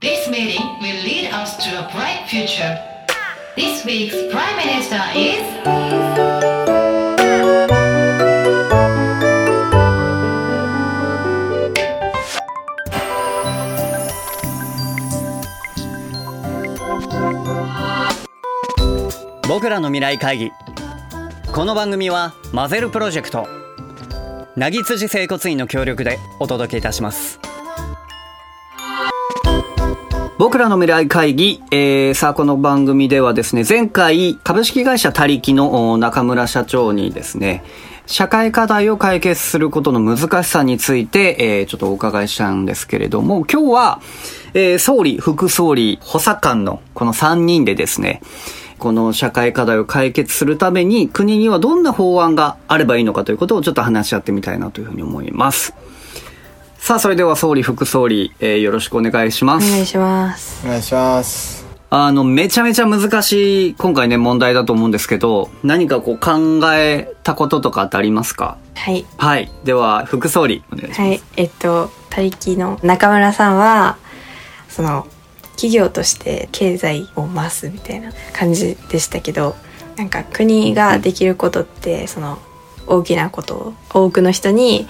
This meeting will lead us to a bright future. This week's Prime Minister is. 僕らの未来会議この番組はマゼルプロジェクトなぎ辻整骨院の協力でお届けいたします僕らの未来会議、えー、さあこの番組ではですね前回株式会社他力の中村社長にですね社会課題を解決することの難しさについて、えー、ちょっとお伺いしたんですけれども、今日は、えー、総理、副総理、補佐官のこの3人でですね、この社会課題を解決するために国にはどんな法案があればいいのかということをちょっと話し合ってみたいなというふうに思います。さあ、それでは総理、副総理、えー、よろしくお願いします。お願いします。お願いします。あの、めちゃめちゃ難しい、今回ね、問題だと思うんですけど、何かこう考えたこととかってありますか？はい。はい。では、副総理、お願いします。はい。えっと、他力の中村さんは、その、企業として経済を回すみたいな感じでしたけど、なんか国ができることって、その、大きなことを多くの人に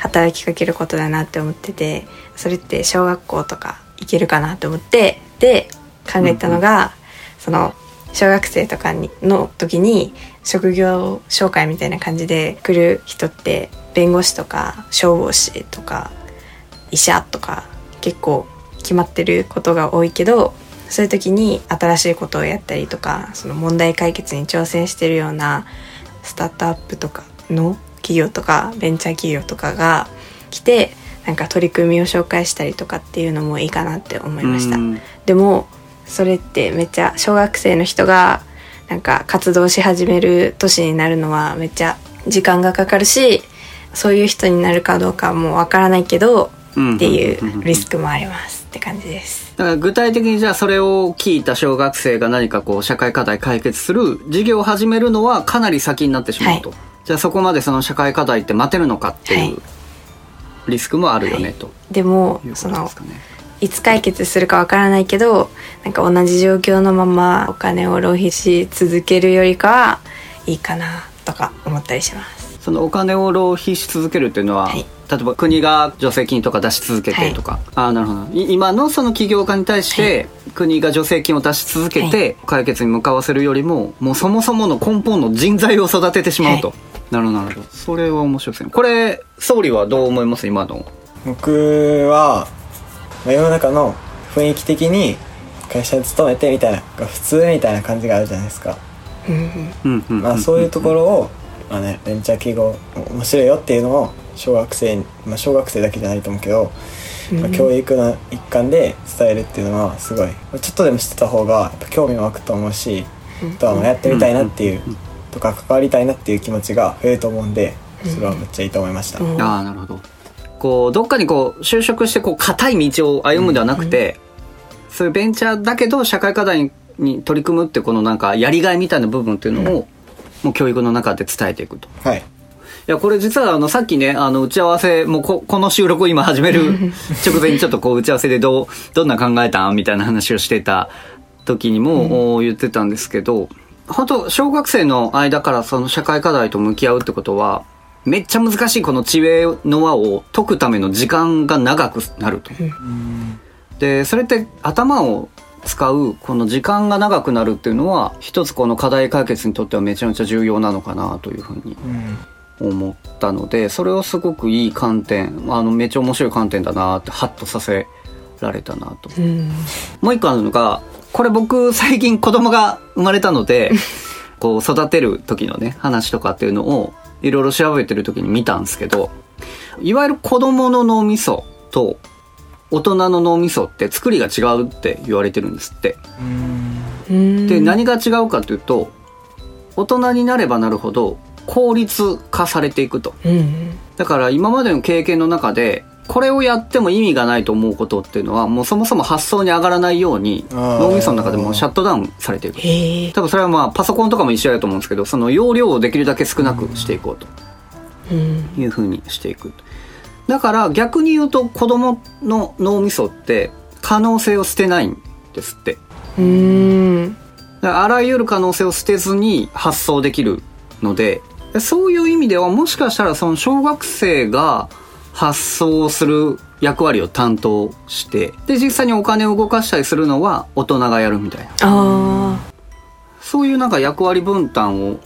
働きかけることだなって思ってて、それって小学校とか行けるかなと思って、で、考えたのが、その、小学生とかにの時に職業紹介みたいな感じで来る人って弁護士とか消防士とか医者とか結構決まってることが多いけどそういう時に新しいことをやったりとかその問題解決に挑戦してるようなスタートアップとかの企業とかベンチャー企業とかが来てなんか取り組みを紹介したりとかっていうのもいいかなって思いました。うんでもそれってめっちゃ小学生の人がなんか活動し始める年になるのはめっちゃ時間がかかるしそういう人になるかどうかはもうわからないけどうんっていうリスクもありますって感じです。だから具体的にじゃあそれを聞いた小学生が何かこう社会課題解決する授業を始めるのはかなり先になってしまうと。はじゃあそこまでその社会課題って待てるのかっていうはい。リスクもあるよね、はい。とでもいうこその。いつ解決するかわからないけどなんか同じ状況のままお金を浪費し続けるよりかはいいかなとか思ったりします。そのお金を浪費し続けるっていうのは、はい。例えば国が助成金とか出し続けてとか、ああなるほど。い今のその起業家に対して国が助成金を出し続けて解決に向かわせるよりももうそもそもの根本の人材を育ててしまうと、はなるほどなるほど。それは面白いですねこれ総理はどう思います？今の。僕は、まあ、世の中の雰囲気的に会社に勤めてみたいなが普通みたいな感じがあるじゃないですか。まあそういうところを、まあね、ベンチャー企業面白いよっていうのを小学生に、まあ小学生だけじゃないと思うけど、まあ教育の一環で伝えるっていうのはすごい、ちょっとでも知ってた方が興味も湧くと思うし、あとはまあやってみたいなっていう、とか関わりたいなっていう気持ちが増えると思うんで、それはめっちゃいいと思いました。うんああなるほどこうどっかにこう就職してこう硬い道を歩むんではなくて、そういうベンチャーだけど社会課題に取り組むってこのなんかやりがいみたいな部分っていうのを、もう教育の中で伝えていくと。はい。いや、これ実はあの、さっきね、あの、打ち合わせ、もうこ、この収録を今始める 直前にちょっとこう、打ち合わせでどう、どんな考えたんみたいな話をしてた時にも、お言ってたんですけど、本当小学生の間からその社会課題と向き合うってことは、めっちゃ難しいこの知恵の輪を解くための時間が長くなると。で、それって頭を使うこの時間が長くなるっていうのは、一つこの課題解決にとってはめちゃめちゃ重要なのかなというふうにうん。思ったのでそれはすごくいい観点あのめっちゃ面白い観点だなってハッとさせられたなとうんもう一個あるのがこれ僕最近子供が生まれたので こう育てる時のね話とかっていうのをいろいろ調べてる時に見たんですけどいわゆる子供の脳みそと大人の脳みそって作りが違うって言われてるんですって。うんで何が違うかというと大人になればなるほど効率化されていくと。うんだから今までの経験の中でこれをやっても意味がないと思うことっていうのはもうそもそも発想に上がらないように脳みその中でもシャットダウンされていく。多分それはまあパソコンとかも一緒だと思うんですけどその容量をできるだけ少なくしていこうと。うんいうふうにしていく。だから逆に言うと子供の脳みそって可能性を捨てないんですって。うーん。あらゆる可能性を捨てずに発想できるので、そういう意味ではもしかしたらその小学生が発想する役割を担当して、で、実際にお金を動かしたりするのは大人がやるみたいな。あそういうなんか役割分担を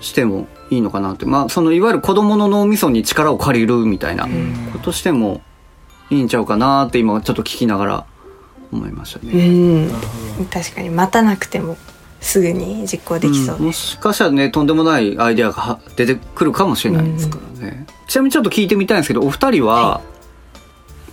してもいいのかなって。まあ、そのいわゆる子供の脳みそに力を借りるみたいなことしてもいいんちゃうかなって今ちょっと聞きながら思いましたあうね。ん確かに待たなくてもすぐに実行できそううんもしかしたらねとんでもないアイデアがは出てくるかもしれないですからね、ちなみにちょっと聞いてみたいんですけどお二人は、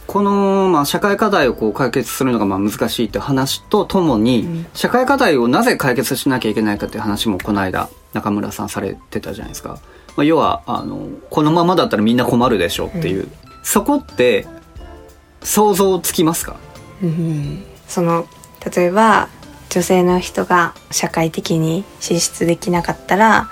この、まあ、社会課題をこう解決するのがまあ難しいって話とともに、うん。社会課題をなぜ解決しなきゃいけないかっていう話もこの間中村さんされてたじゃないですか、まあ、要はあのこのままだったらみんな困るでしょっていう、そこって想像つきますか？うん。その例えば女性の人が社会的に進出できなかったら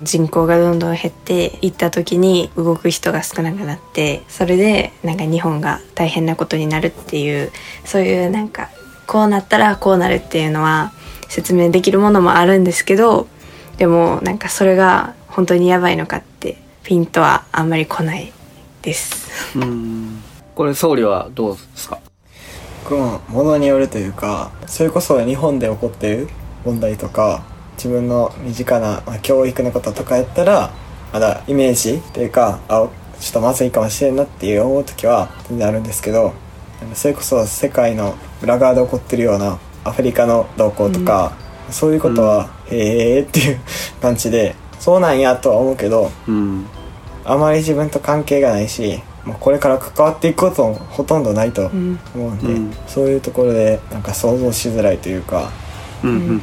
人口がどんどん減っていった時に動く人が少なくなってそれでなんか日本が大変なことになるっていうそういうなんかこうなったらこうなるっていうのは説明できるものもあるんですけどでもなんかそれが本当にやばいのかってピンとはあんまり来ないです。うんこれ総理はどうですか？もものによるというかそれこそ日本で起こってる問題とか自分の身近な、まあ、教育のこととかやったらまだイメージっていうかあちょっとまずいかもしれんなっていう思う時は全然あるんですけどそれこそ世界の裏側で起こってるようなアフリカの動向とか、そういうことは、へえっていう 感じでそうなんやとは思うけどうん。あまり自分と関係がないし、まあ、これから関わっていくこともほとんどないとうん思うんで、うんそういうところでなんか想像しづらいというかうん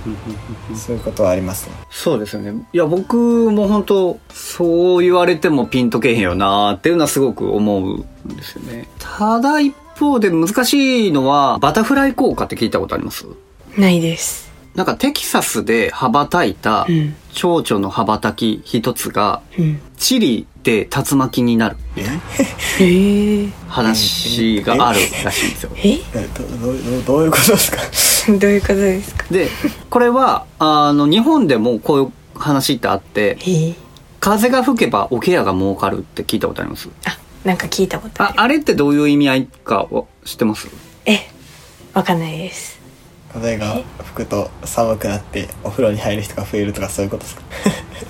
そういうことはありますね。そうですよね。いや、僕も本当そう言われてもピンとけへんよなっていうのはすごく思うんですよね。ただ一方で難しいのは、バタフライ効果って聞いたことあります？ないです。なんかテキサスで羽ばたいたうん蝶々の羽ばたき一つが、うんチリで竜巻になる。話があるらしいんですよ。え？えどどどどういうことですか？どういうことですか？で、これは、あの、日本でもこういう話ってあって、ええ。風が吹けば桶屋が儲かるって聞いたことあります？あなんか聞いたことある。ああれってどういう意味合いかを知ってます？えわかんないです風が吹くと寒くなってお風呂に入る人が増えるとかそういうことですか？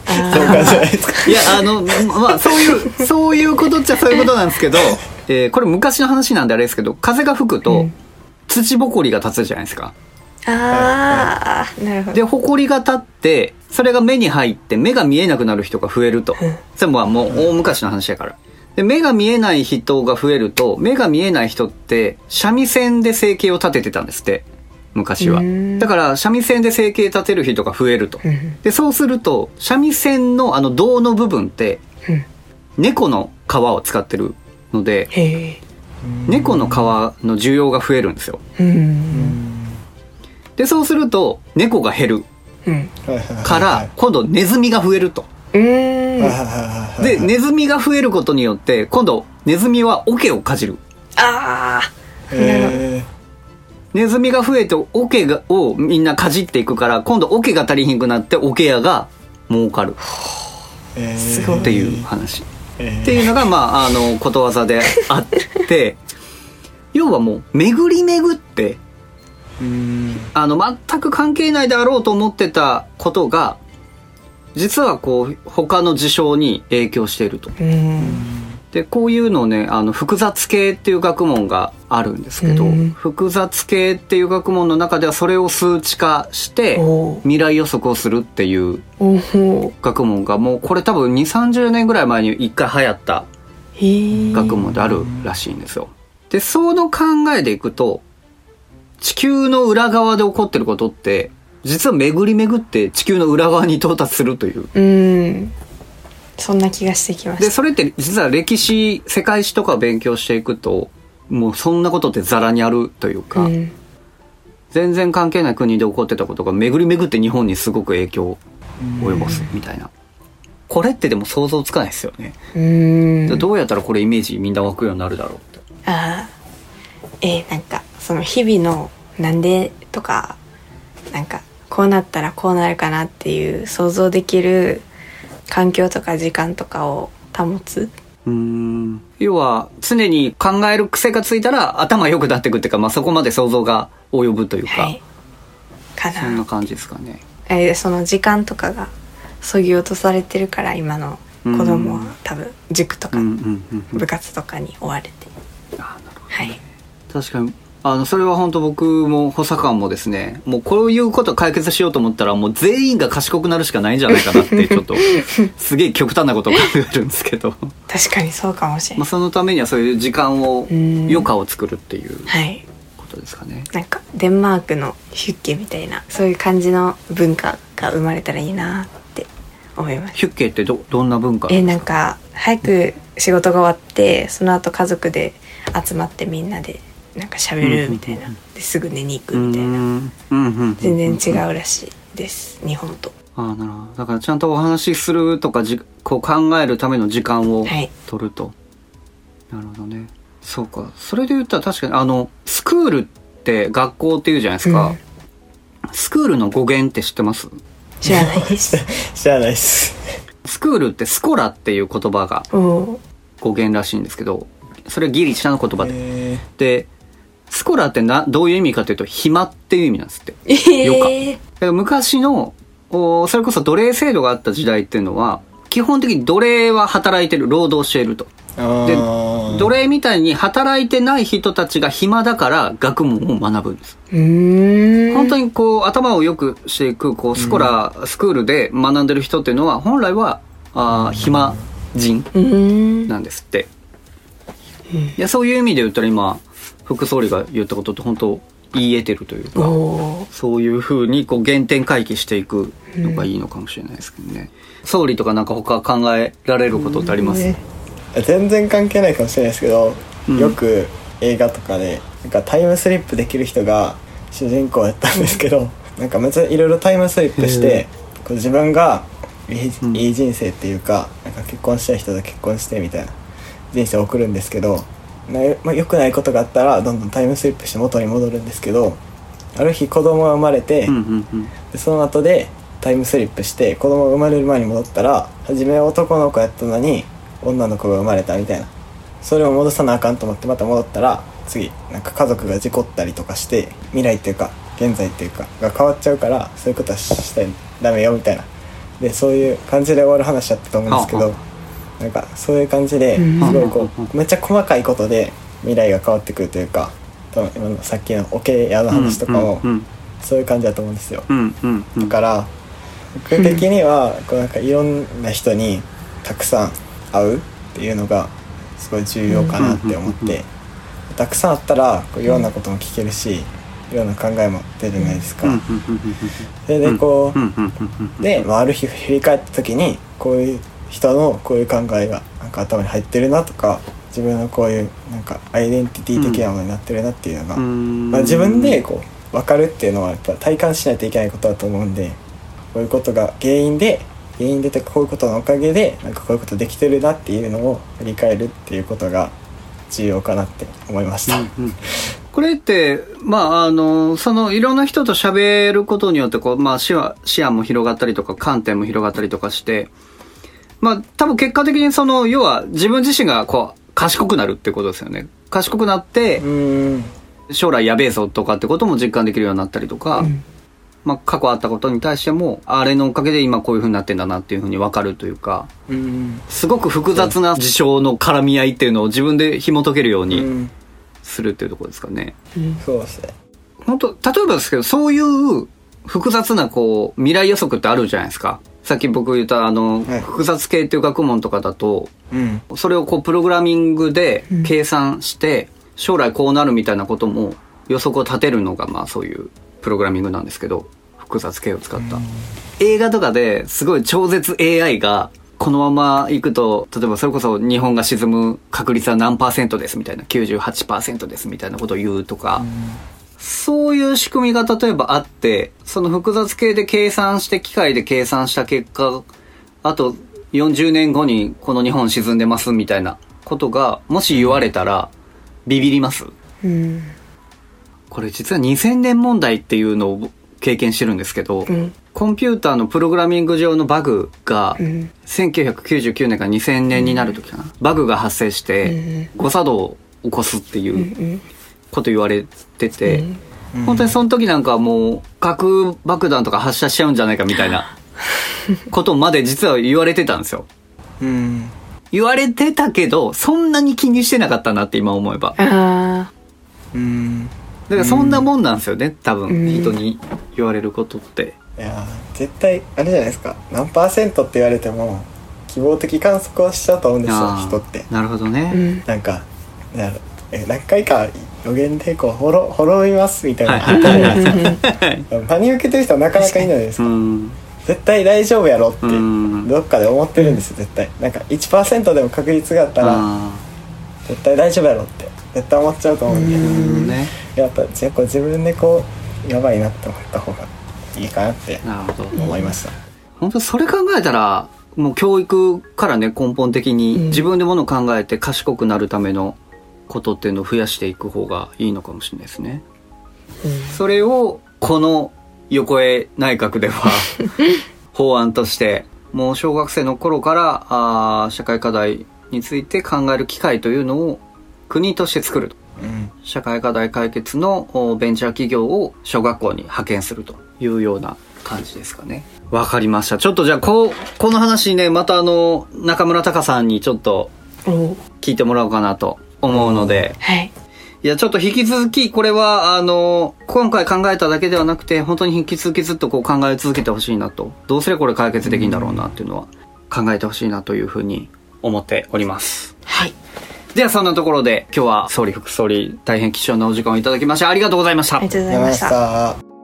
あ そういう感じじゃないですか？いやあのまあそういうそういうことっちゃそういうことなんですけど、えーこれ昔の話なんであれですけど風が吹くと、うん。土ぼこりが立つじゃないですか。あー。なるほど。でほこりが立ってそれが目に入って目が見えなくなる人が増えると。うん。それももう大昔の話やから。で目が見えない人が増えると目が見えない人って三味線で生計を立ててたんですって昔は。うんだから三味線で生計立てる人が増えると。うん。でそうすると三味線のあの胴の部分ってうん。猫の皮を使ってるので猫の皮の需要が増えるんですよ。うん。でそうすると猫が減るから今度ネズミが増えると。でネズミが増えることによって今度ネズミは桶をかじる。あへネズミが増えて桶がをみんなかじっていくから今度桶が足りひんくなって桶屋が儲かる。すごいっていう話。っていうのがまああのことわざであって 要はもう巡り巡ってうん。あの全く関係ないであろうと思ってたことが実はこう他の事象に影響していると。ーうんでこういうのをねあの複雑系っていう学問があるんですけど、うん複雑系っていう学問の中ではそれを数値化して未来予測をするっていう学問がもうこれ多分2 3 0年ぐらい前に一回流行った学問であるらしいんですよ。でその考えでいくと地球の裏側で起こってることって実は巡り巡って地球の裏側に到達するといううんそんな気がしてきましでそれって実は歴史世界史とかを勉強していくともうそんなことってザラにあるというか、たうん。全然関係ない国で起こってたことが巡り巡って日本にすごく影響を及ぼすみたいな、これってでも想像つかないですよね、うん。でどうやったらこれイメージみんな湧くようになるだろうって。あー。えーなんかその日々のなんでとかなんかこうなったらこうなるかなっていう想像できる環境とか時間とかを保つ。うーん。要は常に考える癖がついたら頭良くなっていくっていうか、まあ、そこまで想像が及ぶというか、はい。かそんなな感じですかね。えーその時間とかがそぎ落とされてるから今の子供は多分塾とか部活とかに追われて。あなるほどはい。確かにあのそれは本当僕も補佐官もですねもうこういうことを解決しようと思ったらもう全員が賢くなるしかないんじゃないかなって ちょっとすげえ極端なことを考えるんですけど、確かにそうかもしれまあ、ないそのためにはそういう時間をうん余暇を作るっていうはい。ことですかね。なんかデンマークのヒュッケみたいなそういう感じの文化が生まれたらいいなって思います。ヒュッケってどどんな文化えなんか早く仕事が終わってその後家族で集まってみんなでなんか喋るみたいな。ですぐ寝に行くみたいな。うんうんうん全然違うらしいです日本と。ああなるほど。だからちゃんとお話しするとかじこう考えるための時間をはい。取ると、なるほどね。そうか。それで言ったら確かにあのスクールって学校っていうじゃないですか、スクールの語源って知ってます？知らないです。知らないっす。スクールってスコラっていう言葉が語源らしいんですけどそれギリシャの言葉で、えでスコラってなどういう意味かというと暇っていう意味なんですって。えよかえだから昔のおそれこそ奴隷制度があった時代っていうのは基本的に奴隷は働いてる労働していると。ー、で奴隷みたいに働いてない人たちが暇だから学問を学ぶんです。本当にこう頭を良くしていくこうスコラ、スクールで学んでる人っていうのは本来はあー暇人うーん。なんですって、いやそういう意味で言ったら今副総理が言ったことって本当言い得てるというおかおそういうふうにこう原点回帰していくのがいいのかもしれないですけどね、総理とかなんか他考えられることってあります、ね全然関係ないかもしれないですけど、うん。よく映画とかでなんかタイムスリップできる人が主人公やったんですけど、なんかめっちゃいろいろタイムスリップして、こう自分がいい,、うん。いい人生っていうかなんか結婚したい人と結婚してみたいな人生を送るんですけどなまあ、良くないことがあったらどんどんタイムスリップして元に戻るんですけどある日子供が生まれて、うんうんうん。でその後でタイムスリップして子供が生まれる前に戻ったら初めは男の子やったのに女の子が生まれたみたいな。それを戻さなあかんと思ってまた戻ったら次なんか家族が事故ったりとかして未来っていうか現在っていうかが変わっちゃうからそういうことはしたらダメよみたいな。でそういう感じで終わる話だったと思うんですけはあどなんかそういう感じでうん。すごいこうめっちゃ細かいことで未来が変わってくるというか多分今のさっきのオケ屋の話とかもうん。そういう感じだと思うんですよ。だから僕的にはこうなんかいろんな人にたくさん会うっていうのがすごい重要かなって思ってたくさん会ったらこういろんなことも聞けるしいろんな考えも出るじゃないですか。それでこうで、まあ、ある日振り返った時にこういう人のこういう考えがなんか頭に入ってるなとか自分のこういうなんかアイデンティティ的なものになってるなっていうのが、うんまあ、自分でこう分かるっていうのはやっぱ体感しないといけないことだと思うんでこういうことが原因で原因でとかこういうことのおかげでなんかこういうことできてるなっていうのを振り返るっていうことが重要かなって思いました。これって、まあ、あの、その、いろんな人と喋ることによって、こう、まあ、視野、視野も広がったりとか、観点も広がったりとかして、まあ、多分結果的にその、要は、自分自身が、こう、賢くなるってことですよね。賢くなって将来やべえぞとかってことも実感できるようになったりとか、まあ、過去あったことに対しても、あれのおかげで今こういう風になってんだなっていう風に分かるというか、うーんすごく複雑な事象の絡み合いっていうのを自分で紐解けるようにうんするっていうところですかね。そうですね。本当例えばですけど、そういう複雑なこう、未来予測ってあるじゃないですか。さっき僕言ったあの、はい。複雑系っていう学問とかだと、うん。それをこう、プログラミングで計算して、将来こうなるみたいなことも予測を立てるのが、まあそういうプログラミングなんですけど、複雑系を使った。映画とかですごい超絶 AI が、このまま行くと、例えばそれこそ日本が沈む確率は何パーセントですみたいな、98%ですみたいなことを言うとか、そういう仕組みが例えばあって、その複雑系で計算して、機械で計算した結果、あと40年後にこの日本沈んでますみたいなことが、もし言われたら、ビビります。うん。これ実は2000年問題っていうのを経験してるんですけど、うん。コンピューターのプログラミング上のバグが、うん。1999年から2000年になる時かな、バグが発生して、誤作動を起こすっていううんこと言われてて、うん。本当にその時なんかはもう核爆弾とか発射しちゃうんじゃないかみたいな ことまで実は言われてたんですよ。うん。言われてたけど、そんなに気にしてなかったなって今思えば。あうん。だからそんなもんなんですよね、多分、うん。人に言われることって。いやー絶対あれじゃないですか。何パーセントって言われても希望的観測をしちゃうと思うんですよ人って。なるほどね。あうん。なんかなえ何回か予言でこう滅滅びますみたいな、はいあったじゃない。ですか真に受けてる人はなかなかいないですうかん。絶対大丈夫やろってうん。どっかで思ってるんですよ絶対。なんか1%でも確率があったらあ絶対大丈夫やろって絶対思っちゃうと思うんで、ね。やっぱじゃあこう自分でこうやばいなって思った方がいいかなって。思いました、本当それ考えたら、もう教育からね、根本的にうん。自分でものを考えて賢くなるためのことっていうのを増やしていく方がいいのかもしれないですね。それを、この横江内閣では、法案として、もう小学生の頃から、あー社会課題について考える機会というのを国として作ると。うん社会課題解決のおベンチャー企業を小学校に派遣するというような感じですかね。わかりました。ちょっとじゃあ、こう、この話ね、またあの、中村隆さんにちょっとお聞いてもらおうかなと思うので、はいいや、ちょっと引き続き、これは、あの、今回考えただけではなくて、本当に引き続きずっとこう考え続けてほしいなと。どうすればこれ解決できるんだろうなっていうのは考えてほしいなというふうに思っております。はいでは、そんなところで、今日は総理副総理、大変貴重なお時間をいただきまして、ありがとうございましたありが。とうございました